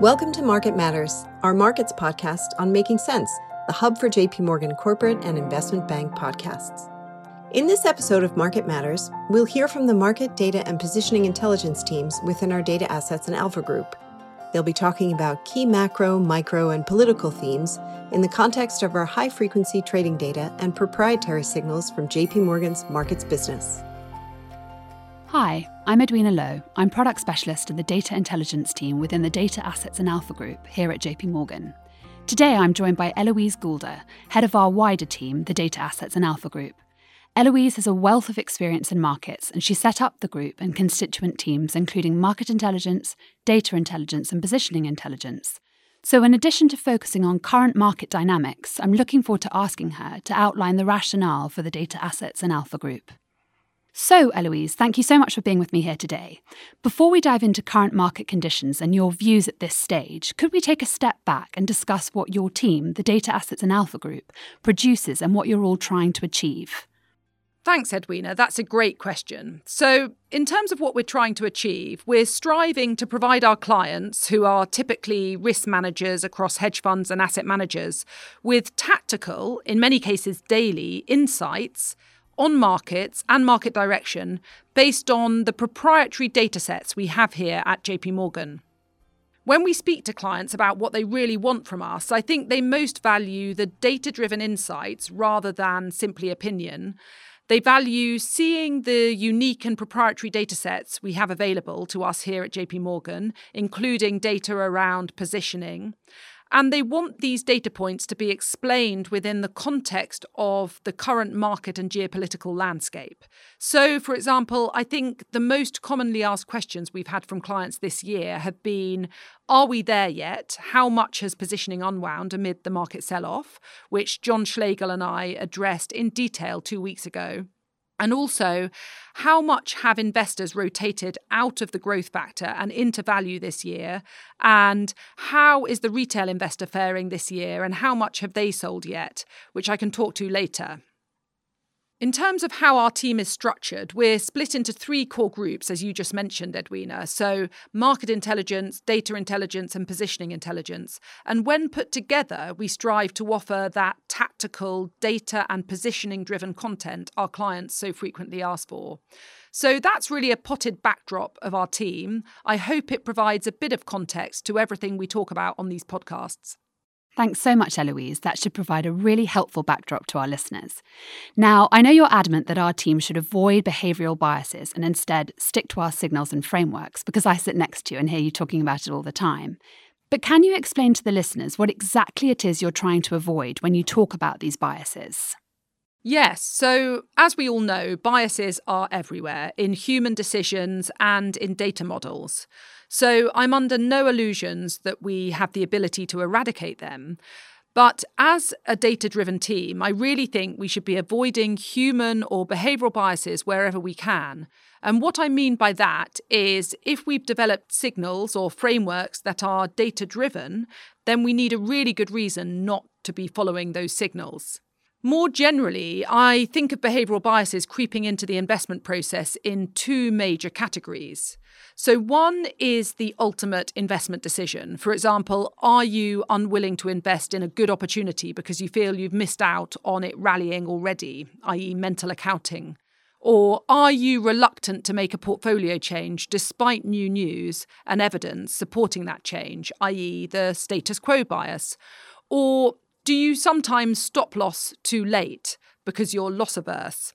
Welcome to Market Matters, our markets podcast on making sense, the hub for JP Morgan corporate and investment bank podcasts. In this episode of Market Matters, we'll hear from the market data and positioning intelligence teams within our data assets and Alpha Group. They'll be talking about key macro, micro, and political themes in the context of our high frequency trading data and proprietary signals from JP Morgan's markets business. Hi, I'm Edwina Lowe. I'm product specialist in the data intelligence team within the Data Assets and Alpha Group here at JP Morgan. Today I'm joined by Eloise Goulder, head of our wider team, the Data Assets and Alpha Group. Eloise has a wealth of experience in markets, and she set up the group and constituent teams, including market intelligence, data intelligence, and positioning intelligence. So, in addition to focusing on current market dynamics, I'm looking forward to asking her to outline the rationale for the Data Assets and Alpha Group. So, Eloise, thank you so much for being with me here today. Before we dive into current market conditions and your views at this stage, could we take a step back and discuss what your team, the Data Assets and Alpha Group, produces and what you're all trying to achieve? Thanks, Edwina. That's a great question. So, in terms of what we're trying to achieve, we're striving to provide our clients, who are typically risk managers across hedge funds and asset managers, with tactical, in many cases daily, insights on markets and market direction based on the proprietary datasets we have here at JP Morgan. When we speak to clients about what they really want from us, I think they most value the data driven insights rather than simply opinion. They value seeing the unique and proprietary datasets we have available to us here at JP Morgan, including data around positioning, and they want these data points to be explained within the context of the current market and geopolitical landscape. So, for example, I think the most commonly asked questions we've had from clients this year have been Are we there yet? How much has positioning unwound amid the market sell off, which John Schlegel and I addressed in detail two weeks ago? And also, how much have investors rotated out of the growth factor and into value this year? And how is the retail investor faring this year? And how much have they sold yet? Which I can talk to later. In terms of how our team is structured, we're split into three core groups, as you just mentioned, Edwina. So, market intelligence, data intelligence, and positioning intelligence. And when put together, we strive to offer that tactical, data and positioning driven content our clients so frequently ask for. So, that's really a potted backdrop of our team. I hope it provides a bit of context to everything we talk about on these podcasts. Thanks so much, Eloise. That should provide a really helpful backdrop to our listeners. Now, I know you're adamant that our team should avoid behavioural biases and instead stick to our signals and frameworks because I sit next to you and hear you talking about it all the time. But can you explain to the listeners what exactly it is you're trying to avoid when you talk about these biases? Yes. So, as we all know, biases are everywhere in human decisions and in data models. So I'm under no illusions that we have the ability to eradicate them. But as a data driven team, I really think we should be avoiding human or behavioral biases wherever we can. And what I mean by that is if we've developed signals or frameworks that are data driven, then we need a really good reason not to be following those signals. More generally, I think of behavioural biases creeping into the investment process in two major categories. So, one is the ultimate investment decision. For example, are you unwilling to invest in a good opportunity because you feel you've missed out on it rallying already, i.e., mental accounting? Or are you reluctant to make a portfolio change despite new news and evidence supporting that change, i.e., the status quo bias? Or do you sometimes stop loss too late because you're loss averse?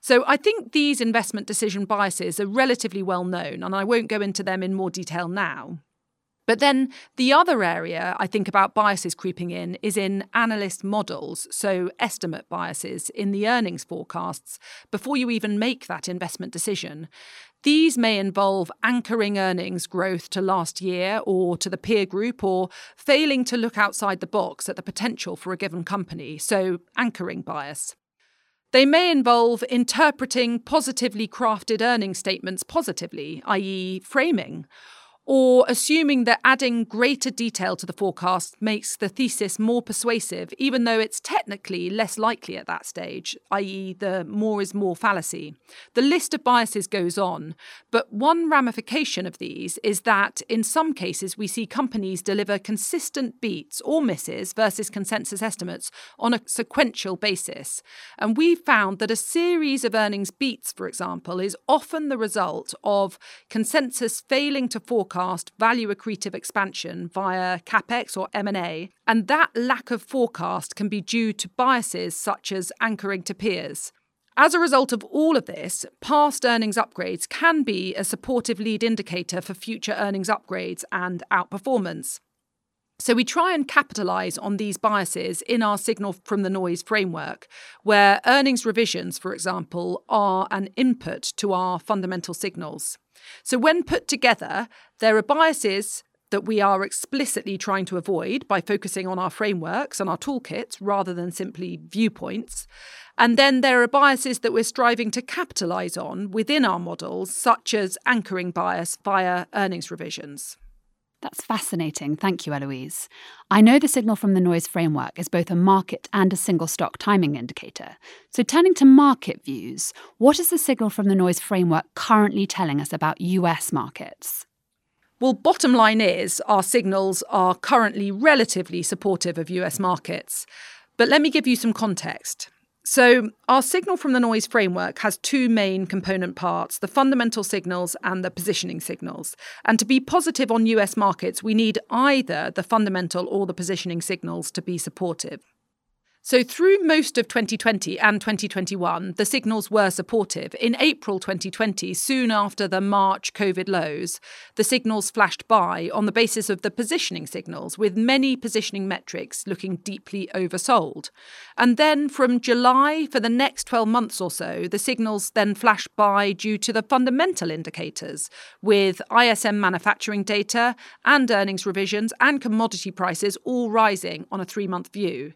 So I think these investment decision biases are relatively well known, and I won't go into them in more detail now. But then the other area I think about biases creeping in is in analyst models, so estimate biases in the earnings forecasts before you even make that investment decision. These may involve anchoring earnings growth to last year or to the peer group, or failing to look outside the box at the potential for a given company, so anchoring bias. They may involve interpreting positively crafted earnings statements positively, i.e., framing, or assuming that adding greater detail to the forecast makes the thesis more persuasive, even though it's technically less likely at that stage, i.e., the more is more fallacy. The list of biases goes on, but one ramification of these is that in some cases we see companies deliver consistent beats or misses versus consensus estimates on a sequential basis. And we've found that a series of earnings beats, for example, is often the result of consensus failing to forecast forecast value accretive expansion via capex or M&A, and that lack of forecast can be due to biases such as anchoring to peers. As a result of all of this, past earnings upgrades can be a supportive lead indicator for future earnings upgrades and outperformance. So we try and capitalize on these biases in our signal from the noise framework, where earnings revisions, for example, are an input to our fundamental signals. So when put together, there are biases that we are explicitly trying to avoid by focusing on our frameworks and our toolkits rather than simply viewpoints. And then there are biases that we're striving to capitalize on within our models, such as anchoring bias via earnings revisions. That's fascinating. Thank you, Eloise. I know the signal from the noise framework is both a market and a single stock timing indicator. So, turning to market views, what is the signal from the noise framework currently telling us about US markets? Well, bottom line is our signals are currently relatively supportive of US markets. But let me give you some context. So, our signal from the noise framework has two main component parts the fundamental signals and the positioning signals. And to be positive on US markets, we need either the fundamental or the positioning signals to be supportive. So, through most of 2020 and 2021, the signals were supportive. In April 2020, soon after the March COVID lows, the signals flashed buy on the basis of the positioning signals, with many positioning metrics looking deeply oversold. And then from July, for the next 12 months or so, the signals then flashed buy due to the fundamental indicators, with ISM manufacturing data and earnings revisions and commodity prices all rising on a three month view.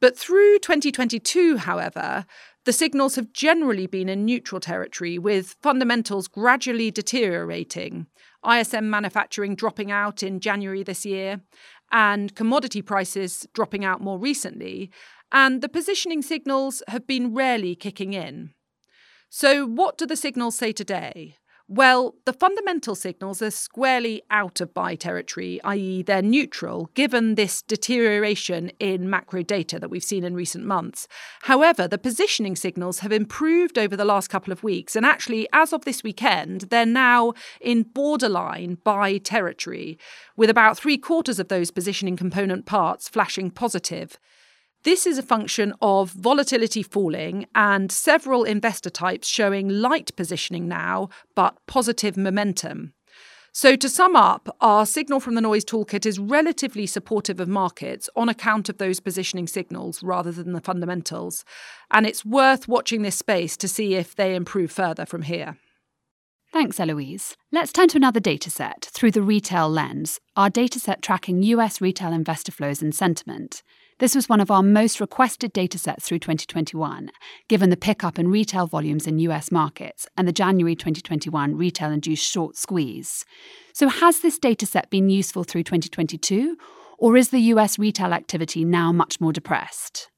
But through 2022, however, the signals have generally been in neutral territory, with fundamentals gradually deteriorating, ISM manufacturing dropping out in January this year, and commodity prices dropping out more recently, and the positioning signals have been rarely kicking in. So, what do the signals say today? Well, the fundamental signals are squarely out of buy territory, i.e., they're neutral, given this deterioration in macro data that we've seen in recent months. However, the positioning signals have improved over the last couple of weeks, and actually, as of this weekend, they're now in borderline buy territory, with about three quarters of those positioning component parts flashing positive. This is a function of volatility falling and several investor types showing light positioning now, but positive momentum. So, to sum up, our signal from the noise toolkit is relatively supportive of markets on account of those positioning signals rather than the fundamentals. And it's worth watching this space to see if they improve further from here. Thanks, Eloise. Let's turn to another dataset through the retail lens, our dataset tracking US retail investor flows and sentiment. This was one of our most requested datasets through 2021, given the pickup in retail volumes in US markets and the January 2021 retail induced short squeeze. So, has this dataset been useful through 2022, or is the US retail activity now much more depressed?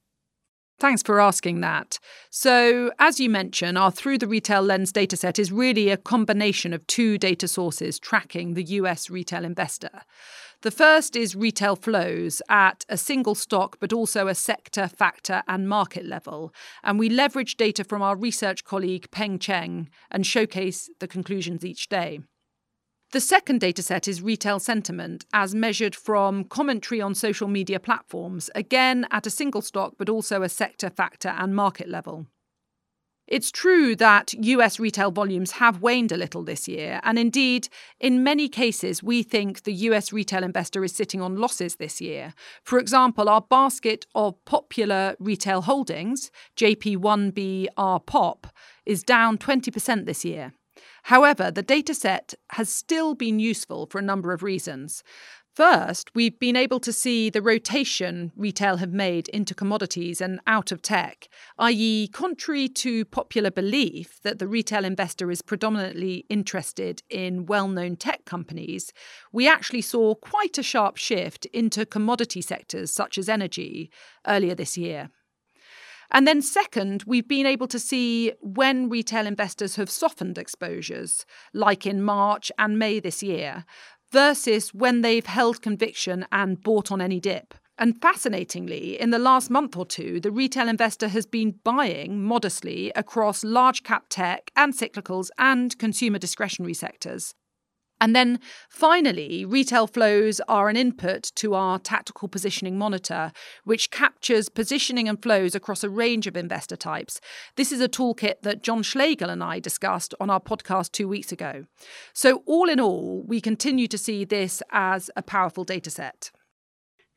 Thanks for asking that. So, as you mentioned, our Through the Retail Lens dataset is really a combination of two data sources tracking the US retail investor. The first is retail flows at a single stock, but also a sector, factor, and market level. And we leverage data from our research colleague Peng Cheng and showcase the conclusions each day. The second dataset is retail sentiment, as measured from commentary on social media platforms, again at a single stock, but also a sector, factor, and market level. It's true that US retail volumes have waned a little this year, and indeed, in many cases, we think the US retail investor is sitting on losses this year. For example, our basket of popular retail holdings, JP1B RPOP, is down 20% this year. However, the dataset has still been useful for a number of reasons. First, we've been able to see the rotation retail have made into commodities and out of tech, i.e., contrary to popular belief that the retail investor is predominantly interested in well known tech companies, we actually saw quite a sharp shift into commodity sectors such as energy earlier this year. And then, second, we've been able to see when retail investors have softened exposures, like in March and May this year, versus when they've held conviction and bought on any dip. And fascinatingly, in the last month or two, the retail investor has been buying modestly across large cap tech and cyclicals and consumer discretionary sectors. And then finally, retail flows are an input to our tactical positioning monitor, which captures positioning and flows across a range of investor types. This is a toolkit that John Schlegel and I discussed on our podcast two weeks ago. So, all in all, we continue to see this as a powerful data set.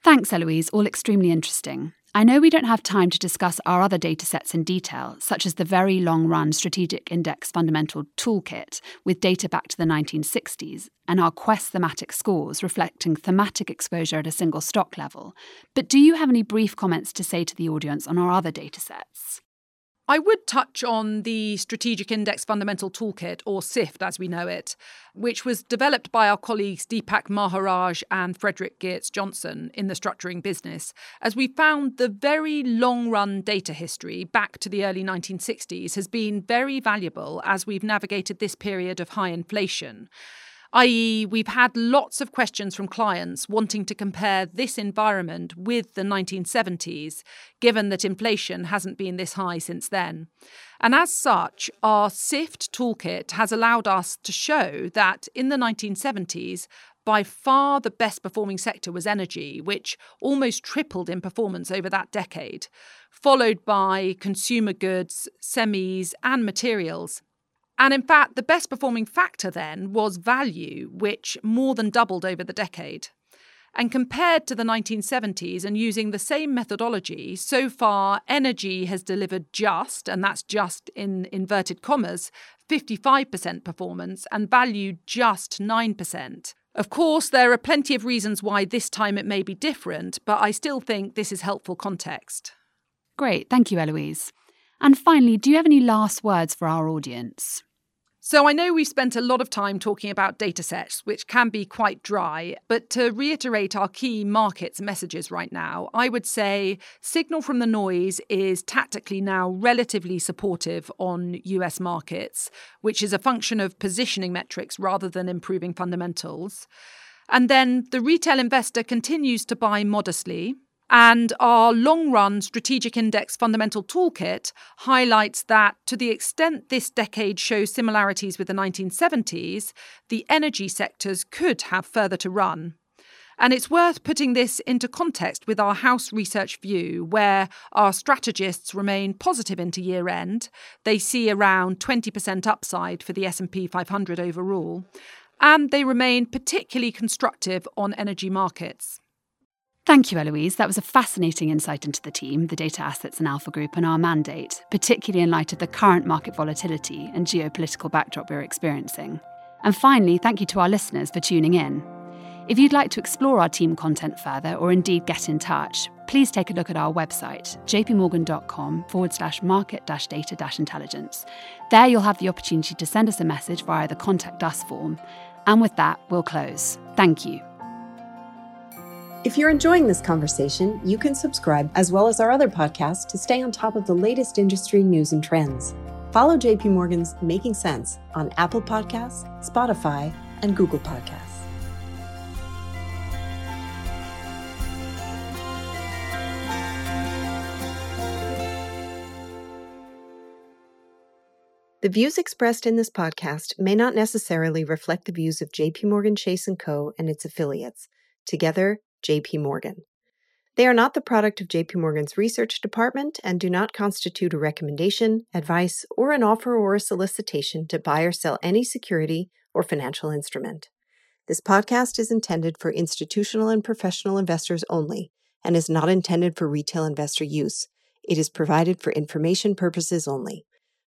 Thanks, Eloise, all extremely interesting. I know we don't have time to discuss our other datasets in detail, such as the very long run Strategic Index Fundamental Toolkit with data back to the 1960s, and our Quest thematic scores reflecting thematic exposure at a single stock level. But do you have any brief comments to say to the audience on our other datasets? I would touch on the Strategic Index Fundamental Toolkit, or SIFT as we know it, which was developed by our colleagues Deepak Maharaj and Frederick Geertz Johnson in the structuring business, as we found the very long run data history back to the early 1960s has been very valuable as we've navigated this period of high inflation i.e., we've had lots of questions from clients wanting to compare this environment with the 1970s, given that inflation hasn't been this high since then. And as such, our SIFT toolkit has allowed us to show that in the 1970s, by far the best performing sector was energy, which almost tripled in performance over that decade, followed by consumer goods, semis, and materials. And in fact, the best performing factor then was value, which more than doubled over the decade. And compared to the 1970s and using the same methodology, so far energy has delivered just, and that's just in inverted commas, 55% performance and value just 9%. Of course, there are plenty of reasons why this time it may be different, but I still think this is helpful context. Great, thank you, Eloise. And finally, do you have any last words for our audience? So I know we've spent a lot of time talking about data sets, which can be quite dry, but to reiterate our key markets messages right now, I would say signal from the noise is tactically now relatively supportive on US markets, which is a function of positioning metrics rather than improving fundamentals. And then the retail investor continues to buy modestly, and our long run strategic index fundamental toolkit highlights that to the extent this decade shows similarities with the 1970s, the energy sectors could have further to run. And it's worth putting this into context with our house research view, where our strategists remain positive into year end. They see around 20% upside for the S&P 500 overall, and they remain particularly constructive on energy markets. Thank you, Eloise. That was a fascinating insight into the team, the data assets and Alpha Group, and our mandate, particularly in light of the current market volatility and geopolitical backdrop we're experiencing. And finally, thank you to our listeners for tuning in. If you'd like to explore our team content further or indeed get in touch, please take a look at our website, jpmorgan.com forward slash market data intelligence. There you'll have the opportunity to send us a message via the Contact Us form. And with that, we'll close. Thank you. If you're enjoying this conversation, you can subscribe as well as our other podcasts to stay on top of the latest industry news and trends. Follow JP Morgan's Making Sense on Apple Podcasts, Spotify, and Google Podcasts. The views expressed in this podcast may not necessarily reflect the views of JP Morgan Chase & Co and its affiliates. Together, JP Morgan. They are not the product of JP Morgan's research department and do not constitute a recommendation, advice, or an offer or a solicitation to buy or sell any security or financial instrument. This podcast is intended for institutional and professional investors only and is not intended for retail investor use. It is provided for information purposes only.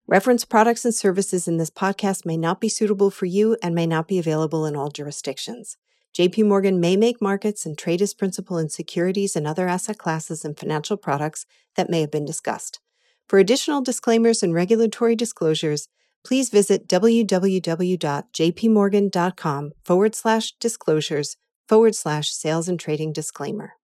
Reference products and services in this podcast may not be suitable for you and may not be available in all jurisdictions. JP Morgan may make markets and trade as principal in securities and other asset classes and financial products that may have been discussed. For additional disclaimers and regulatory disclosures, please visit www.jpmorgan.com forward slash disclosures forward slash sales and trading disclaimer.